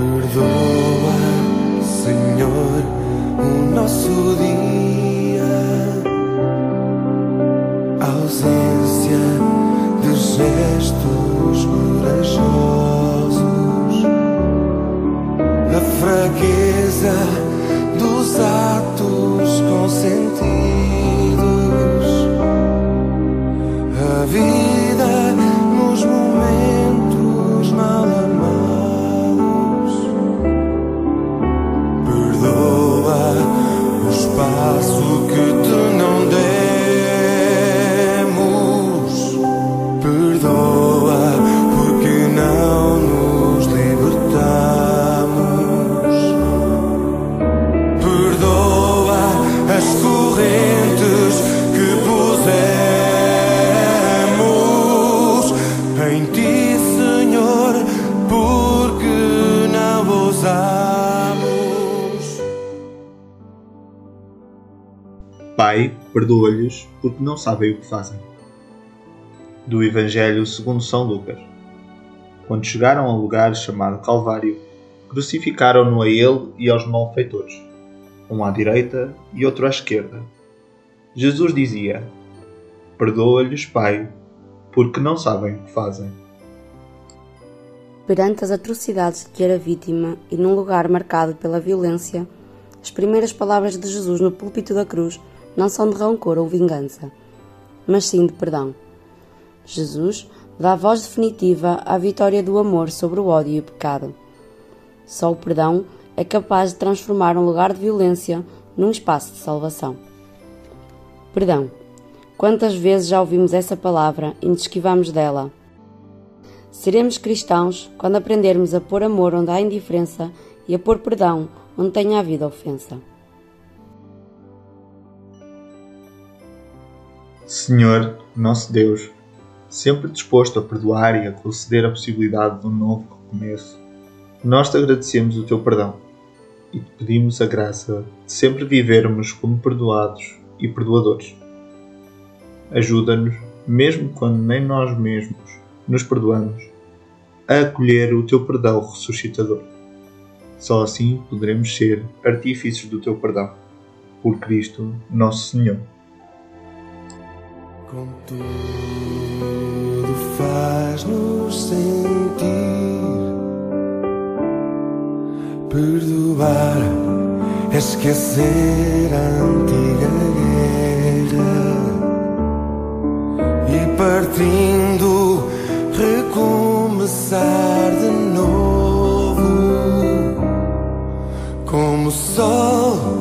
Perdoa, Senhor, o nosso dia, a ausência de gestos corajosos, a fraqueza dos atos consentidos, a vida Pai, perdoa-lhes, porque não sabem o que fazem. Do Evangelho segundo São Lucas. Quando chegaram ao lugar chamado Calvário, crucificaram-no a ele e aos malfeitores, um à direita e outro à esquerda. Jesus dizia: Perdoa-lhes, Pai, porque não sabem o que fazem. Perante as atrocidades de que era vítima e num lugar marcado pela violência, as primeiras palavras de Jesus no púlpito da cruz não são de rancor ou vingança, mas sim de perdão. Jesus dá a voz definitiva à vitória do amor sobre o ódio e o pecado. Só o perdão é capaz de transformar um lugar de violência num espaço de salvação. Perdão. Quantas vezes já ouvimos essa palavra e nos esquivamos dela? Seremos cristãos quando aprendermos a pôr amor onde há indiferença e a pôr perdão onde tenha havido ofensa. Senhor, nosso Deus, sempre disposto a perdoar e a conceder a possibilidade de um novo recomeço, nós te agradecemos o teu perdão e te pedimos a graça de sempre vivermos como perdoados e perdoadores. Ajuda-nos, mesmo quando nem nós mesmos nos perdoamos, a acolher o teu perdão ressuscitador. Só assim poderemos ser artífices do teu perdão. Por Cristo, nosso Senhor. Com tudo faz-nos sentir. Perdoar é esquecer a antiga guerra. E partindo recomeçar de novo. Como o sol